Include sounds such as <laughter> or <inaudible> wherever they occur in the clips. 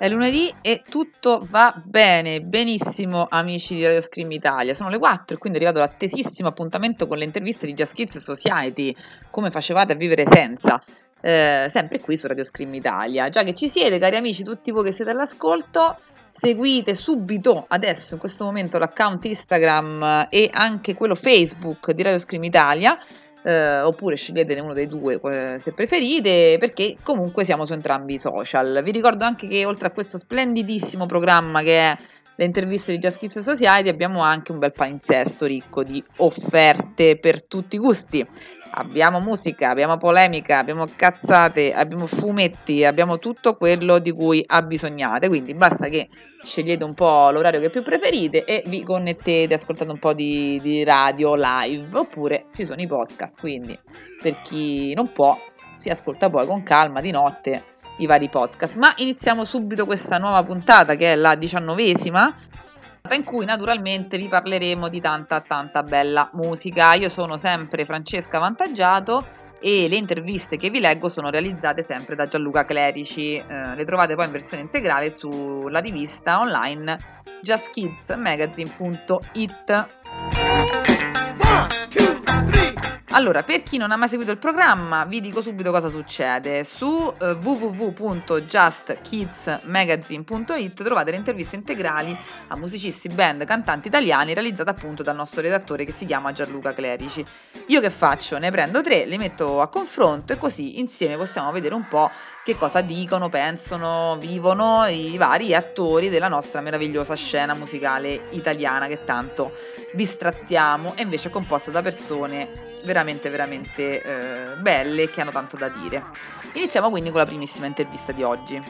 È lunedì e tutto va bene, benissimo amici di Radio Scream Italia. Sono le 4 e quindi è arrivato l'attesissimo appuntamento con le interviste di Just Kids Society. Come facevate a vivere senza? Eh, sempre qui su Radio Scream Italia. Già che ci siete, cari amici, tutti voi che siete all'ascolto, seguite subito adesso in questo momento l'account Instagram e anche quello Facebook di Radio Scream Italia eh, oppure sceglietene uno dei due eh, se preferite, perché comunque siamo su entrambi i social. Vi ricordo anche che oltre a questo splendidissimo programma che è le interviste di Just Kids Society abbiamo anche un bel palinsesto ricco di offerte per tutti i gusti. Abbiamo musica, abbiamo polemica, abbiamo cazzate, abbiamo fumetti, abbiamo tutto quello di cui abbisognate. Quindi basta che scegliete un po' l'orario che più preferite e vi connettete ascoltando un po' di, di radio live. Oppure ci sono i podcast. Quindi per chi non può, si ascolta poi con calma di notte i vari podcast. Ma iniziamo subito questa nuova puntata che è la diciannovesima in cui naturalmente vi parleremo di tanta tanta bella musica. Io sono sempre Francesca Vantaggiato e le interviste che vi leggo sono realizzate sempre da Gianluca Clerici. Eh, le trovate poi in versione integrale sulla rivista online justkidsmagazine.it. Allora, per chi non ha mai seguito il programma, vi dico subito cosa succede. Su uh, www.justkidsmagazine.it trovate le interviste integrali a musicisti, band, cantanti italiani realizzate appunto dal nostro redattore che si chiama Gianluca Clerici. Io che faccio? Ne prendo tre, le metto a confronto e così insieme possiamo vedere un po' che cosa dicono, pensano, vivono i vari attori della nostra meravigliosa scena musicale italiana che tanto bistrattiamo e invece è composta da persone veramente veramente eh, belle che hanno tanto da dire. Iniziamo quindi con la primissima intervista di oggi.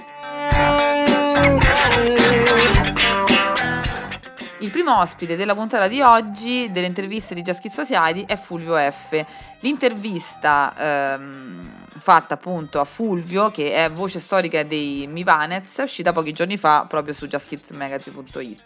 Il primo ospite della puntata di oggi delle interviste di Just Kids Society è Fulvio F. L'intervista ehm, fatta appunto a Fulvio, che è voce storica dei Mivanez, uscita pochi giorni fa proprio su justkidsmagazine.it.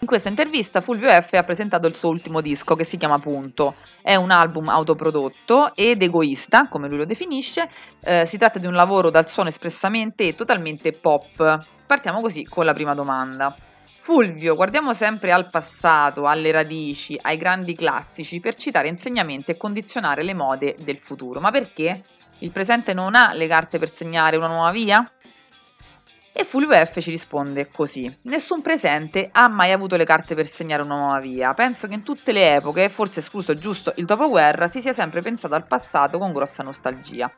In questa intervista Fulvio F ha presentato il suo ultimo disco che si chiama Punto. È un album autoprodotto ed egoista, come lui lo definisce. Eh, si tratta di un lavoro dal suono espressamente e totalmente pop. Partiamo così con la prima domanda. Fulvio, guardiamo sempre al passato, alle radici, ai grandi classici per citare insegnamenti e condizionare le mode del futuro. Ma perché? Il presente non ha le carte per segnare una nuova via? E Fulvio ci risponde così: Nessun presente ha mai avuto le carte per segnare una nuova via. Penso che in tutte le epoche, forse escluso giusto il dopoguerra, si sia sempre pensato al passato con grossa nostalgia.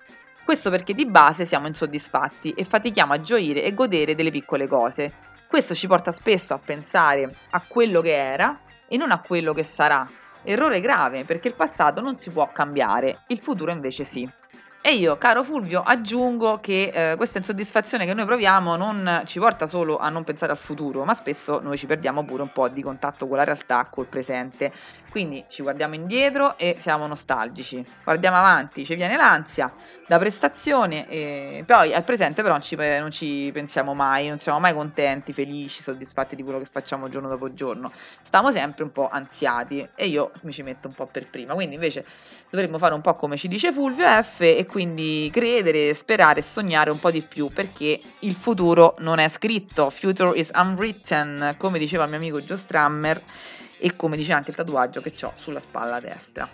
Questo perché di base siamo insoddisfatti e fatichiamo a gioire e godere delle piccole cose. Questo ci porta spesso a pensare a quello che era e non a quello che sarà. Errore grave perché il passato non si può cambiare, il futuro invece sì. E io, caro Fulvio, aggiungo che eh, questa insoddisfazione che noi proviamo non ci porta solo a non pensare al futuro, ma spesso noi ci perdiamo pure un po' di contatto con la realtà, col presente. Quindi ci guardiamo indietro e siamo nostalgici, guardiamo avanti, ci viene l'ansia da prestazione e poi al presente però non ci, non ci pensiamo mai, non siamo mai contenti, felici, soddisfatti di quello che facciamo giorno dopo giorno. Stiamo sempre un po' ansiati e io mi ci metto un po' per prima. Quindi invece dovremmo fare un po' come ci dice Fulvio F e quindi credere, sperare sognare un po' di più perché il futuro non è scritto, future is unwritten, come diceva il mio amico Joe Strammer e come dice anche il tatuaggio che ho sulla spalla destra.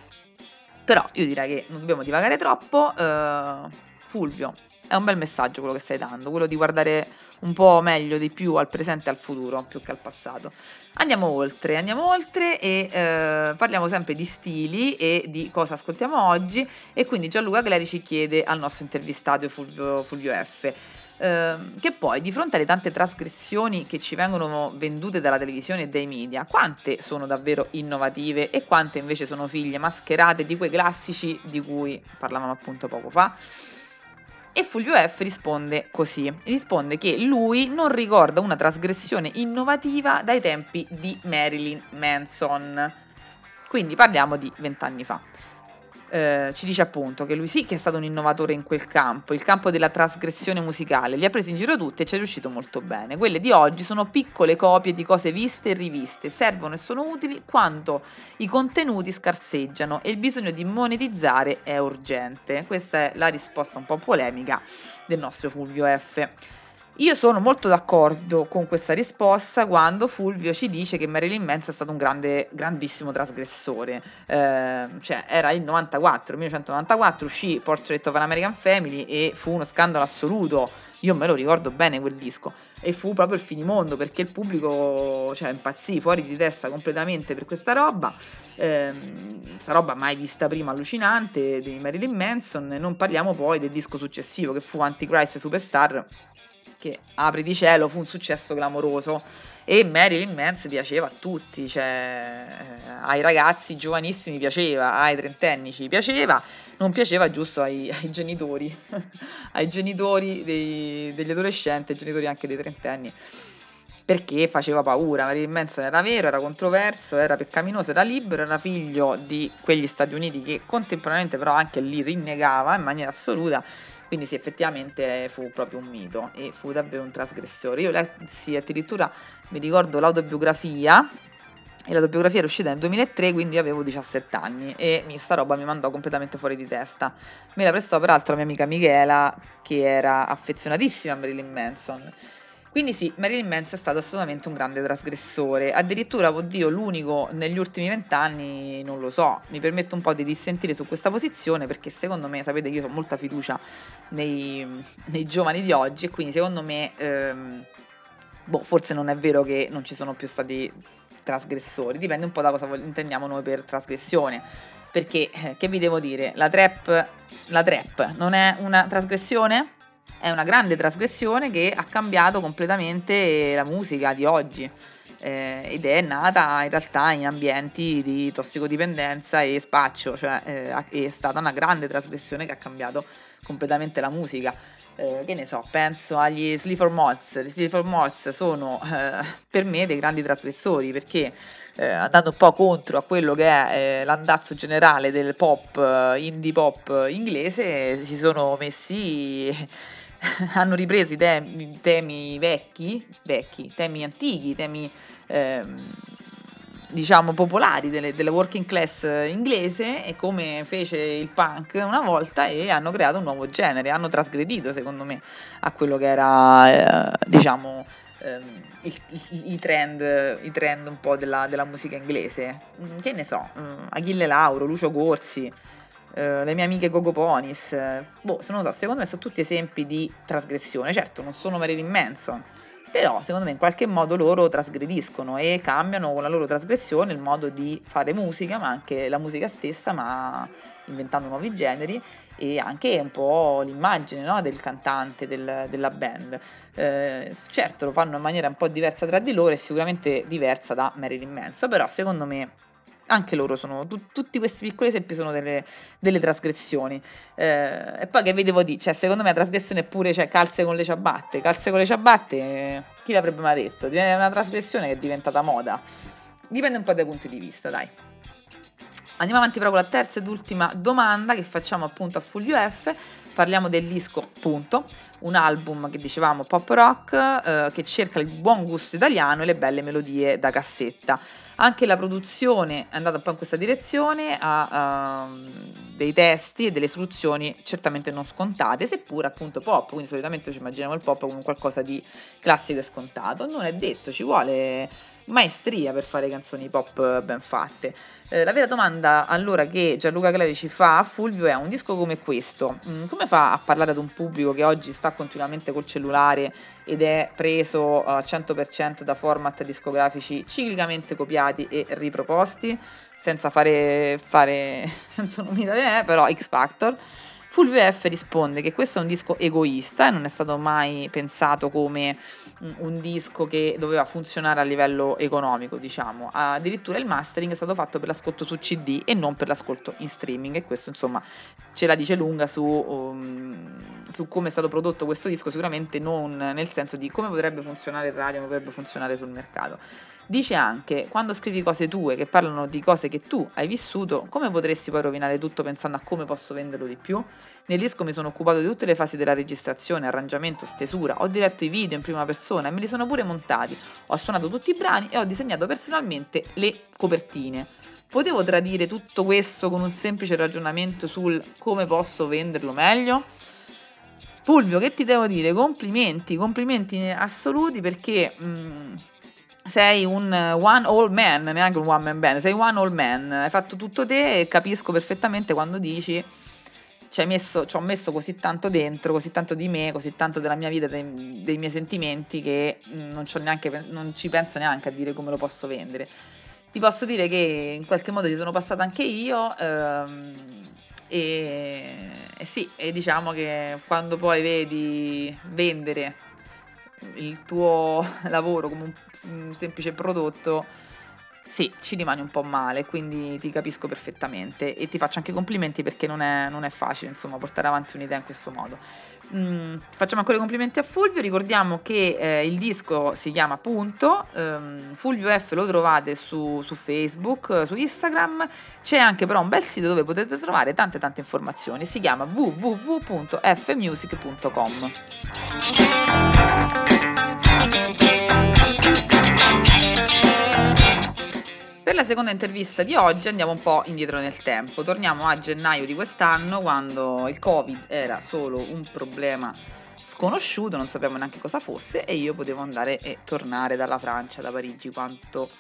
Però io direi che non dobbiamo divagare troppo. Uh, Fulvio, è un bel messaggio quello che stai dando, quello di guardare un po' meglio di più al presente e al futuro più che al passato. Andiamo oltre, andiamo oltre e eh, parliamo sempre di stili e di cosa ascoltiamo oggi e quindi Gianluca Clerici chiede al nostro intervistato Fulvio, Fulvio F Ehm, che poi di fronte alle tante trasgressioni che ci vengono vendute dalla televisione e dai media, quante sono davvero innovative e quante invece sono figlie mascherate di quei classici di cui parlavamo appunto poco fa? E Fulvio F risponde così, risponde che lui non ricorda una trasgressione innovativa dai tempi di Marilyn Manson. Quindi parliamo di vent'anni fa eh, ci dice appunto che lui sì che è stato un innovatore in quel campo, il campo della trasgressione musicale, li ha presi in giro tutti e ci è riuscito molto bene. Quelle di oggi sono piccole copie di cose viste e riviste, servono e sono utili quanto i contenuti scarseggiano e il bisogno di monetizzare è urgente. Questa è la risposta un po' polemica del nostro Fulvio F. Io sono molto d'accordo con questa risposta quando Fulvio ci dice che Marilyn Manson è stato un grande, grandissimo trasgressore. Eh, cioè, era il 94, 1994, uscì Portrait of an American Family e fu uno scandalo assoluto. Io me lo ricordo bene quel disco. E fu proprio il finimondo perché il pubblico cioè, impazzì fuori di testa completamente per questa roba. Eh, roba mai vista prima, allucinante, di Marilyn Manson. E non parliamo poi del disco successivo che fu Antichrist Superstar che apri di cielo fu un successo clamoroso e Marilyn Manson piaceva a tutti, cioè eh, ai ragazzi giovanissimi piaceva, ai trentenni ci piaceva, non piaceva giusto ai, ai genitori, <laughs> ai genitori dei, degli adolescenti, ai genitori anche dei trentenni perché faceva paura. Marilyn Manson era vero, era controverso, era peccaminoso, era libero, era figlio di quegli Stati Uniti che contemporaneamente però anche lì rinnegava in maniera assoluta quindi sì, effettivamente fu proprio un mito e fu davvero un trasgressore. Io lessi addirittura, mi ricordo l'autobiografia, e l'autobiografia era uscita nel 2003, quindi avevo 17 anni e sta roba mi mandò completamente fuori di testa. Me la prestò peraltro la mia amica Michela, che era affezionatissima a Marilyn Manson quindi sì, Marilyn Manson è stato assolutamente un grande trasgressore, addirittura, oddio, l'unico negli ultimi vent'anni, non lo so, mi permetto un po' di dissentire su questa posizione perché secondo me, sapete io ho molta fiducia nei, nei, giovani di oggi e quindi secondo me, ehm, boh, forse non è vero che non ci sono più stati trasgressori, dipende un po' da cosa intendiamo noi per trasgressione, perché, eh, che vi devo dire, la trap, la trap non è una trasgressione? È una grande trasgressione che ha cambiato completamente la musica di oggi. Eh, ed è nata in realtà in ambienti di tossicodipendenza e spaccio, cioè eh, è stata una grande trasgressione che ha cambiato completamente la musica. Eh, che ne so, penso agli Sleaford Mods. Gli Sleaford Mods sono eh, per me dei grandi trasgressori perché eh, andando un po' contro a quello che è eh, l'andazzo generale del pop, indie pop inglese, si sono messi <laughs> hanno ripreso i temi, temi vecchi, vecchi, temi antichi, temi ehm, diciamo popolari delle, della working class inglese e come fece il punk una volta e hanno creato un nuovo genere, hanno trasgredito secondo me a quello che era eh, diciamo ehm, i, trend, i trend un po' della, della musica inglese. Mm, che ne so, mm, Achille Lauro, Lucio Corsi, Uh, le mie amiche Gogo Ponis, uh, boh, se non lo so, secondo me sono tutti esempi di trasgressione. Certo, non sono Marilyn Manson, però secondo me in qualche modo loro trasgrediscono e cambiano con la loro trasgressione il modo di fare musica, ma anche la musica stessa, ma inventando nuovi generi e anche un po' l'immagine no, del cantante, del, della band. Eh, certo, lo fanno in maniera un po' diversa tra di loro e sicuramente diversa da Marilyn Manson, però secondo me anche loro sono, tu, tutti questi piccoli esempi sono delle, delle trasgressioni. Eh, e poi che vi devo dire, cioè, secondo me la trasgressione è pure cioè, calze con le ciabatte, calze con le ciabatte, chi l'avrebbe mai detto? È una trasgressione che è diventata moda. Dipende un po' dai punti di vista, dai. Andiamo avanti però con la terza ed ultima domanda che facciamo appunto a Fulvio F. Parliamo del disco, appunto, un album che dicevamo pop rock eh, che cerca il buon gusto italiano e le belle melodie da cassetta. Anche la produzione è andata un po' in questa direzione, ha uh, dei testi e delle soluzioni certamente non scontate, seppur appunto pop, quindi solitamente ci immaginiamo il pop come qualcosa di classico e scontato. Non è detto, ci vuole maestria per fare canzoni pop ben fatte. Eh, la vera domanda allora che Gianluca Clari ci fa a Fulvio è un disco come questo, mm, come fa a parlare ad un pubblico che oggi sta continuamente col cellulare id è preso al uh, 100% da format discografici ciclicamente copiati e riproposti, senza fare, fare <laughs> senza nominare, eh, però X Factor? Fulvio F risponde che questo è un disco egoista e non è stato mai pensato come un disco che doveva funzionare a livello economico, diciamo. Addirittura il mastering è stato fatto per l'ascolto su CD e non per l'ascolto in streaming e questo insomma ce la dice lunga su, um, su come è stato prodotto questo disco, sicuramente non nel senso di come potrebbe funzionare il radio, come potrebbe funzionare sul mercato. Dice anche, quando scrivi cose tue che parlano di cose che tu hai vissuto, come potresti poi rovinare tutto pensando a come posso venderlo di più? Nel disco mi sono occupato di tutte le fasi della registrazione, arrangiamento, stesura, ho diretto i video in prima persona e me li sono pure montati, ho suonato tutti i brani e ho disegnato personalmente le copertine. Potevo tradire tutto questo con un semplice ragionamento sul come posso venderlo meglio? Fulvio, che ti devo dire? Complimenti, complimenti assoluti perché mh, mm, sei un one all man, neanche un one man band, sei one all man, hai fatto tutto te e capisco perfettamente quando dici ci, messo, ci ho messo così tanto dentro, così tanto di me, così tanto della mia vita, dei, dei miei sentimenti che non, neanche, non ci penso neanche a dire come lo posso vendere. Ti posso dire che in qualche modo ci sono passata anche io. Ehm, e, e, sì, e diciamo che quando poi vedi vendere il tuo <laughs> lavoro come un, un semplice prodotto, sì, ci rimani un po' male, quindi ti capisco perfettamente. E ti faccio anche complimenti perché non è, non è facile, insomma, portare avanti un'idea in questo modo. Mm, facciamo ancora i complimenti a Fulvio, ricordiamo che eh, il disco si chiama Punto, ehm, Fulvio F lo trovate su, su, Facebook, su Instagram, c'è anche però un bel sito dove potete trovare tante tante informazioni, si chiama www.fmusic.com. Per la seconda intervista di oggi andiamo un po' indietro nel tempo, torniamo a gennaio di quest'anno quando il Covid era solo un problema sconosciuto, non sappiamo neanche cosa fosse e io potevo andare e tornare dalla Francia, da Parigi, quanto,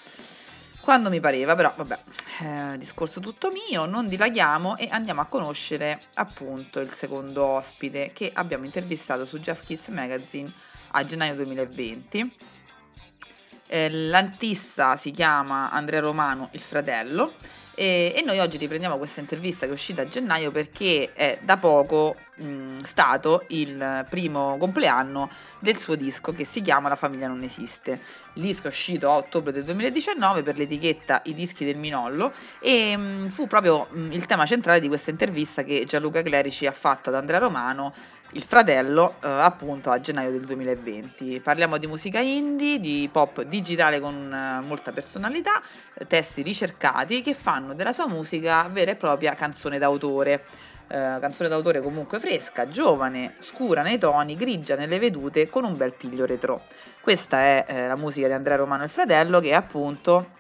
quando mi pareva, però vabbè, eh, discorso tutto mio, non dilaghiamo e andiamo a conoscere appunto il secondo ospite che abbiamo intervistato su Just Kids Magazine a gennaio 2020 eh, l'antissa si chiama Andrea Romano, il fratello, e, e, noi oggi riprendiamo questa intervista che è uscita a gennaio perché è da poco mh, stato il primo compleanno del suo disco che si chiama La famiglia non esiste. Il disco è uscito a ottobre del 2019 per l'etichetta I dischi del Minollo e mh, fu proprio mh, il tema centrale di questa intervista che Gianluca Clerici ha fatto ad Andrea Romano il fratello eh, appunto a gennaio del 2020. Parliamo di musica indie, di pop digitale con eh, molta personalità, eh, testi ricercati che fanno della sua musica vera e propria canzone d'autore. Eh, canzone d'autore comunque fresca, giovane, scura nei toni, grigia nelle vedute, con un bel piglio retro. Questa è eh, la musica di Andrea Romano il fratello che appunto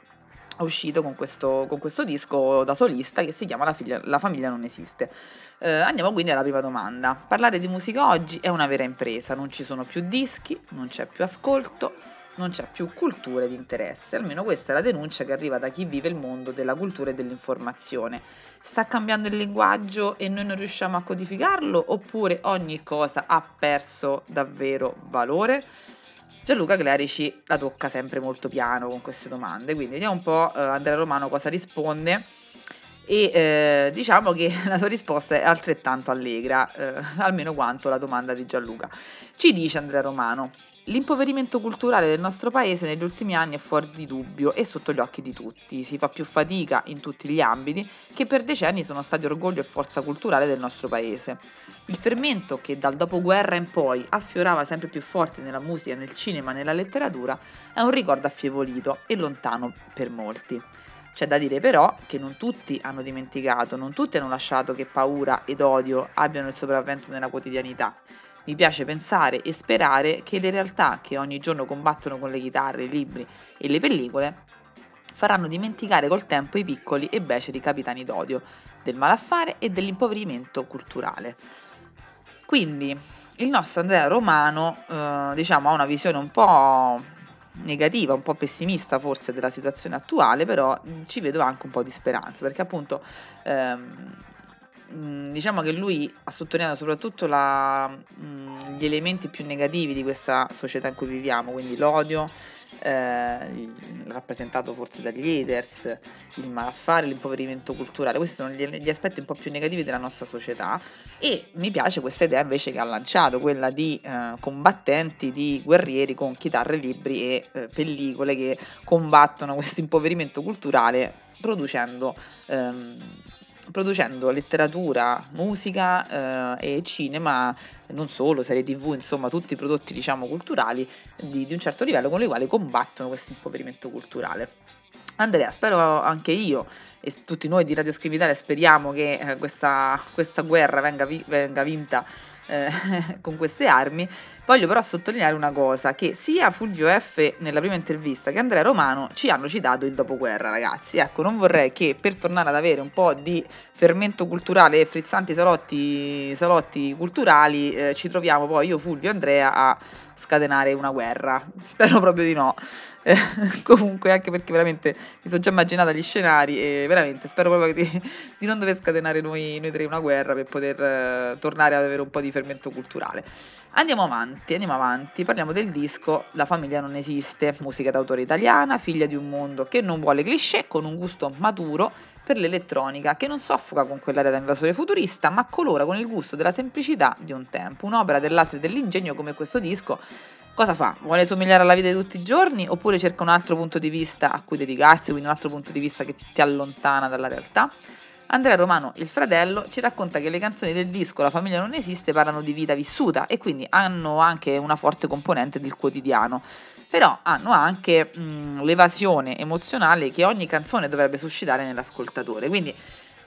uscito con questo, con questo, disco da solista che si chiama La, figlia, La famiglia non esiste. Eh, andiamo quindi alla prima domanda. Parlare di musica oggi è una vera impresa, non ci sono più dischi, non c'è più ascolto, non c'è più cultura di interesse. Almeno questa è la denuncia che arriva da chi vive il mondo della cultura e dell'informazione. Sta cambiando il linguaggio e noi non riusciamo a codificarlo oppure ogni cosa ha perso davvero valore? Gianluca Clerici la tocca sempre molto piano con queste domande, quindi vediamo un po' eh, Andrea Romano cosa risponde e eh, diciamo che <laughs> la sua risposta è altrettanto allegra, eh, almeno quanto la domanda di Gianluca. Ci dice Andrea Romano, L'impoverimento culturale del nostro paese negli ultimi anni è fuori di dubbio e sotto gli occhi di tutti. Si fa più fatica in tutti gli ambiti che per decenni sono stati orgoglio e forza culturale del nostro paese. Il fermento che dal dopoguerra in poi affiorava sempre più forte nella musica, nel cinema, nella letteratura, è un ricordo affievolito e lontano per molti. C'è da dire però che non tutti hanno dimenticato, non tutti hanno lasciato che paura ed odio abbiano il sopravvento nella quotidianità mi piace pensare e sperare che le realtà che ogni giorno combattono con le chitarre, i libri e le pellicole faranno dimenticare col tempo i piccoli e beceri capitani d'odio, del malaffare e dell'impoverimento culturale. Quindi il nostro Andrea Romano eh, diciamo, ha una visione un po' negativa, un po' pessimista forse della situazione attuale, però ci vedo anche un po' di speranza, perché appunto ehm, diciamo che lui ha sottolineato soprattutto la, mhmm, gli elementi più negativi di questa società in cui viviamo, quindi l'odio, eh, rappresentato forse dagli haters, il malaffare, l'impoverimento culturale, questi sono gli, gli, aspetti un po' più negativi della nostra società. E mi piace questa idea invece che ha lanciato, quella di eh, combattenti, di guerrieri con chitarre, libri e eh, pellicole che combattono questo impoverimento culturale producendo ehm, producendo letteratura, musica eh, e cinema, non solo, serie tv, insomma tutti i prodotti diciamo culturali di, di un certo livello con i quali combattono questo impoverimento culturale. Andrea, spero anche io e tutti noi di Radio Scrivitale speriamo che eh, questa, questa, guerra venga, vi, venga vinta eh, <laughs> con queste armi. Voglio però sottolineare una cosa, che sia Fulvio F nella prima intervista che Andrea Romano ci hanno citato il dopoguerra, ragazzi. Ecco, non vorrei che per tornare ad avere un po' di fermento culturale e frizzanti salotti, salotti culturali eh, ci troviamo poi io, Fulvio e Andrea a scatenare una guerra. <laughs> Spero proprio di no. Eh, <laughs> comunque, anche perché veramente mi sono già immaginata gli scenari e veramente spero proprio di, <laughs> di non dover scatenare noi, noi, tre una guerra per poter eh, tornare ad avere un po' di fermento culturale. Andiamo avanti, andiamo avanti, parliamo del disco La famiglia non esiste, musica d'autore italiana, figlia di un mondo che non vuole cliché, con un gusto maturo per l'elettronica, che non soffoca con quell'area da invasore futurista, ma colora con il gusto della semplicità di un tempo, un'opera dell'arte e dell'ingegno come questo disco cosa fa? Vuole somigliare alla vita di tutti i giorni oppure cerca un altro punto di vista a cui dedicarsi, quindi un altro punto di vista che ti allontana dalla realtà? Andrea Romano, il fratello, ci racconta che le canzoni del disco La famiglia non esiste parlano di vita vissuta e quindi hanno anche una forte componente del quotidiano, però hanno anche mh, l'evasione emozionale che ogni canzone dovrebbe suscitare nell'ascoltatore. Quindi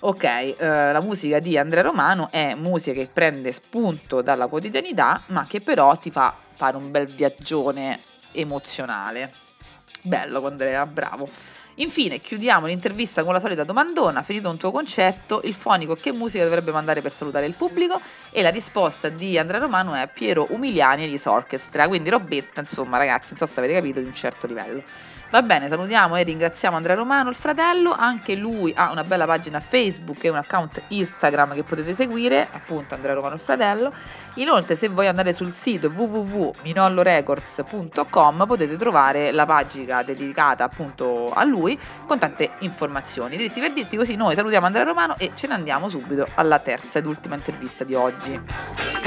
ok, eh, la musica di Andrea Romano è musica che prende spunto dalla quotidianità, ma che però ti fa fare un bel viaggione emozionale. Bello Andrea, bravo. Infine, chiudiamo l'intervista con la solita domandona, finito un tuo concerto, il fonico che musica dovrebbe mandare per salutare il pubblico? E la risposta di Andrea Romano è Piero Umiliani e Orchestra, quindi robetta, insomma ragazzi, non so se avete capito, di un certo livello. Va bene, salutiamo e ringraziamo Andrea Romano, il fratello, anche lui ha una bella pagina Facebook e un account Instagram che potete seguire, appunto Andrea Romano il fratello. Inoltre se voi andate sul sito www.minolorecords.com potete trovare la pagina dedicata appunto a lui con tante informazioni. Dritti per dirti così noi salutiamo Andrea Romano e ce ne andiamo subito alla terza ed ultima intervista di oggi.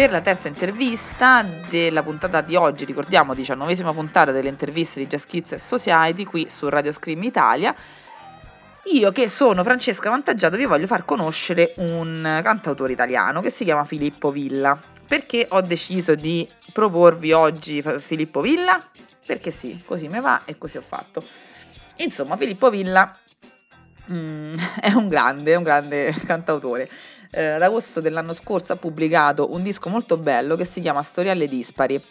Per la terza intervista della puntata di oggi, ricordiamo, diciannovesima puntata delle interviste di Just Kids Society qui su Radio Scream Italia. Io che sono Francesca Vantaggiato vi voglio far conoscere un cantautore italiano che si chiama Filippo Villa. Perché ho deciso di proporvi oggi Filippo Villa? Perché sì, così mi va e così ho fatto. Insomma, Filippo Villa mm, <laughs> è un grande, un grande cantautore eh, ad agosto dell'anno scorso ha pubblicato un disco molto bello che si chiama Storielle Dispari.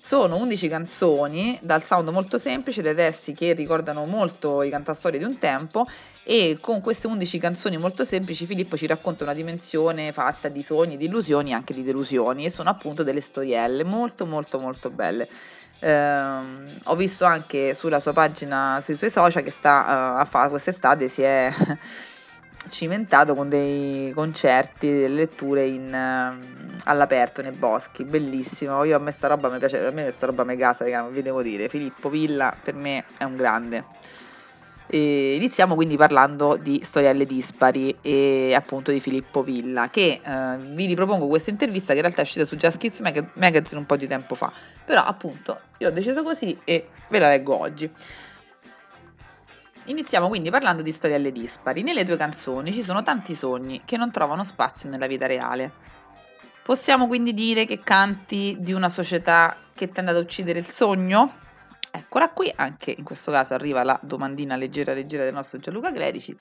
Sono 11 canzoni dal sound molto semplice, dai testi che ricordano molto i cantastorie di un tempo e con queste 11 canzoni molto semplici Filippo ci racconta una dimensione fatta di sogni, di illusioni e anche di delusioni e sono appunto delle storielle molto molto molto belle. Eh, ho visto anche sulla sua pagina, sui suoi social che sta uh, a fare quest'estate si è <laughs> cimentato con dei concerti, delle letture in, uh, all'aperto nei boschi, bellissimo. Io a me sta roba mi piace, a me questa roba mi casa, vi devo dire. Filippo Villa per me è un grande. E iniziamo quindi parlando di Storielle Dispari e appunto di Filippo Villa, che uh, vi ripropongo questa intervista che in realtà è uscita su Just Kids Mag- Magazine un po' di tempo fa. Però appunto io ho deciso così e ve la leggo oggi. Iniziamo quindi parlando di storielle dispari. Nelle tue canzoni ci sono tanti sogni che non trovano spazio nella vita reale. Possiamo quindi dire che canti di una società che tende ad uccidere il sogno? Eccola qui, anche in questo caso arriva la domandina leggera leggera del nostro Gianluca Clerici.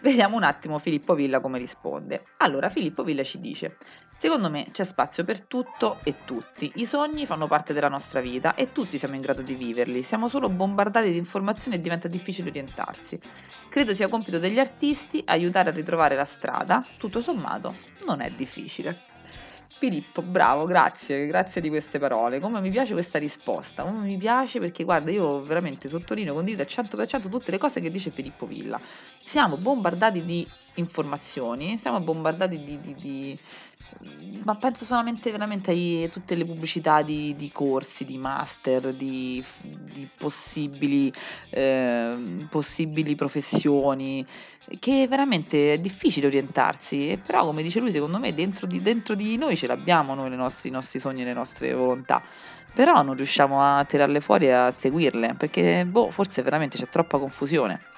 Vediamo un attimo Filippo Villa come risponde. Allora, Filippo Villa ci dice: Secondo me c'è spazio per tutto e tutti. I sogni fanno parte della nostra vita e tutti siamo in grado di viverli. Siamo solo bombardati di informazioni e diventa difficile orientarsi. Credo sia compito degli artisti aiutare a ritrovare la strada. Tutto sommato, non è difficile. Filippo, bravo, grazie, grazie di queste parole. Come mi piace questa risposta, come mi piace perché guarda, io veramente sottolineo, condivido al 100% tutte le cose che dice Filippo Villa. Siamo bombardati di informazioni, siamo bombardati di, di, di ma penso solamente veramente a tutte le pubblicità di, di corsi, di master, di, di possibili, eh, possibili professioni, che veramente è difficile orientarsi, però come dice lui, secondo me dentro di, dentro di noi ce l'abbiamo noi, nostri, i nostri sogni e le nostre volontà, però non riusciamo a tirarle fuori e a seguirle, perché boh, forse veramente c'è troppa confusione.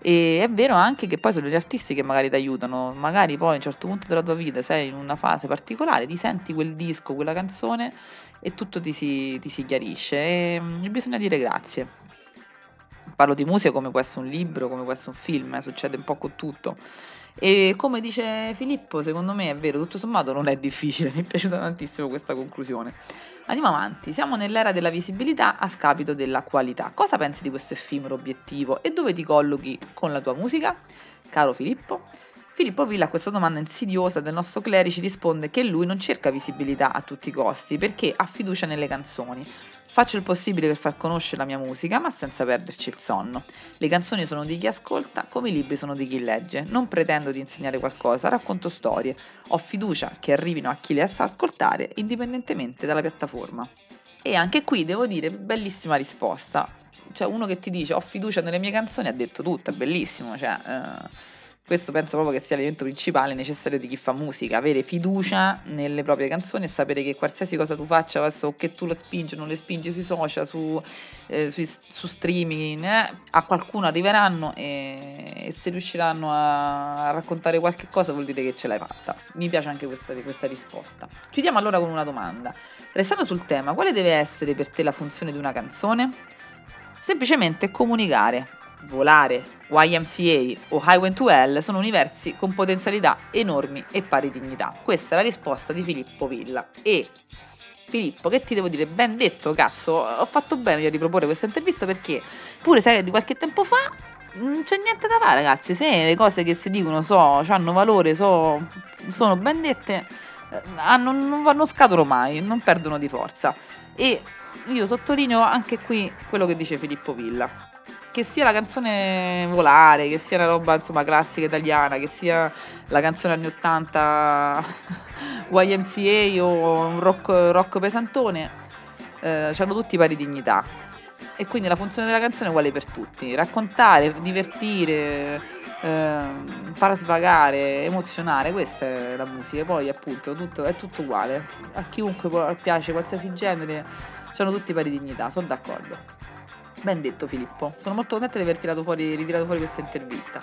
E è vero anche che poi sono gli artisti che magari ti aiutano, magari poi a un certo punto della tua vita sei in una fase particolare, ti senti quel disco, quella canzone e tutto ti si, ti si chiarisce e, mm, bisogna dire grazie. Parlo di musica come essere un libro, come essere un film, eh, succede un po' con tutto. E come dice Filippo, secondo me è vero, tutto sommato non è difficile, <laughs> mi è piaciuta tantissimo questa conclusione. Andiamo avanti, siamo nell'era della visibilità a scapito della qualità. Cosa pensi di questo effimero obiettivo e dove ti collochi con la tua musica? Caro Filippo, Filippo Villa a questa domanda insidiosa del nostro clerici risponde che lui non cerca visibilità a tutti i costi perché ha fiducia nelle canzoni. Faccio il possibile per far conoscere la mia musica, ma senza perderci il sonno. Le canzoni sono di chi ascolta, come i libri sono di chi legge. Non pretendo di insegnare qualcosa, racconto storie. Ho fiducia che arrivino a chi le sa ascoltare, indipendentemente dalla piattaforma. E anche qui devo dire, bellissima risposta. Cioè, uno che ti dice ho fiducia nelle mie canzoni ha detto tutto, è bellissimo. Cioè, eh questo penso proprio che sia l'elemento principale necessario di chi fa musica, avere fiducia nelle proprie canzoni e sapere che qualsiasi cosa tu faccia, adesso che tu lo spingi o non le spingi sui social, su, eh, sui, su streaming, eh, a qualcuno arriveranno e, e, se riusciranno a, a, raccontare qualche cosa vuol dire che ce l'hai fatta. Mi piace anche questa, questa risposta. Chiudiamo allora con una domanda. Restando sul tema, quale deve essere per te la funzione di una canzone? Semplicemente comunicare, volare, YMCA o Highway to Hell sono universi con potenzialità enormi e pari dignità. Questa è la risposta di Filippo Villa. E Filippo, che ti devo dire? Ben detto, cazzo, ho fatto bene io di proporre questa intervista perché pure sai di qualche tempo fa non c'è niente da fare, ragazzi. Se le cose che si dicono so, hanno valore, so, sono ben dette, eh, hanno, non, non scadono mai, non perdono di forza. E io sottolineo anche qui quello che dice Filippo Villa che sia la canzone volare, che sia una roba insomma classica italiana, che sia la canzone anni 80 <laughs> YMCA o un rock, rock pesantone, eh, hanno tutti pari dignità. E quindi la funzione della canzone è uguale per tutti, raccontare, divertire, eh, far svagare, emozionare, questa è la musica, poi appunto tutto, è tutto uguale, a chiunque piace qualsiasi genere, hanno tutti pari dignità, sono d'accordo. Ben detto Filippo, sono molto contenta di aver tirato fuori, ritirato fuori questa intervista.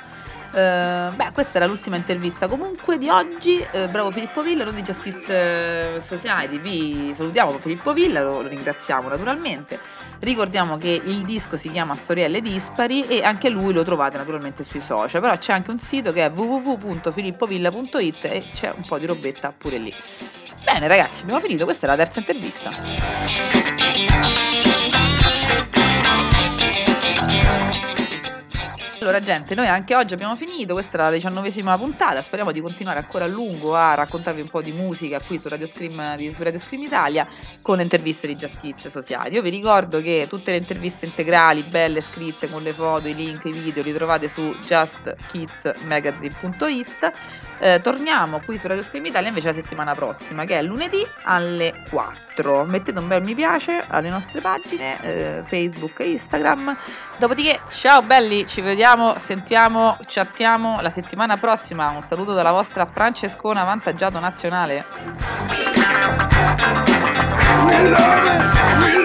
Uh, beh, questa era l'ultima intervista comunque di oggi. Uh, bravo Filippo Villa, noi di Just Kids uh, Society vi salutiamo Filippo Villa, lo, lo, ringraziamo naturalmente. Ricordiamo che il disco si chiama Storielle Dispari e anche lui lo trovate naturalmente sui social, però c'è anche un sito che è www.filippovilla.it e c'è un po' di robetta pure lì. Bene ragazzi, abbiamo finito, questa è la terza intervista. Allora, gente, noi anche oggi abbiamo finito. Questa era la diciannovesima puntata. Speriamo di continuare ancora a lungo a raccontarvi un po' di musica qui su Radio Scream, su Radio Scream Italia con interviste di Just Kids Society. Io vi ricordo che tutte le interviste integrali, belle, scritte con le foto, i link, i video, li trovate su justkidsmagazine.it. Eh, torniamo qui su Radio Scream Italia invece la settimana prossima, che è lunedì alle 4. Mettete un bel mi piace alle nostre pagine eh, Facebook e Instagram. Dopodiché, ciao belli, ci vediamo vediamo, sentiamo, chattiamo la settimana prossima. Un saluto dalla vostra Francescona Vantaggiato Nazionale. We love it. We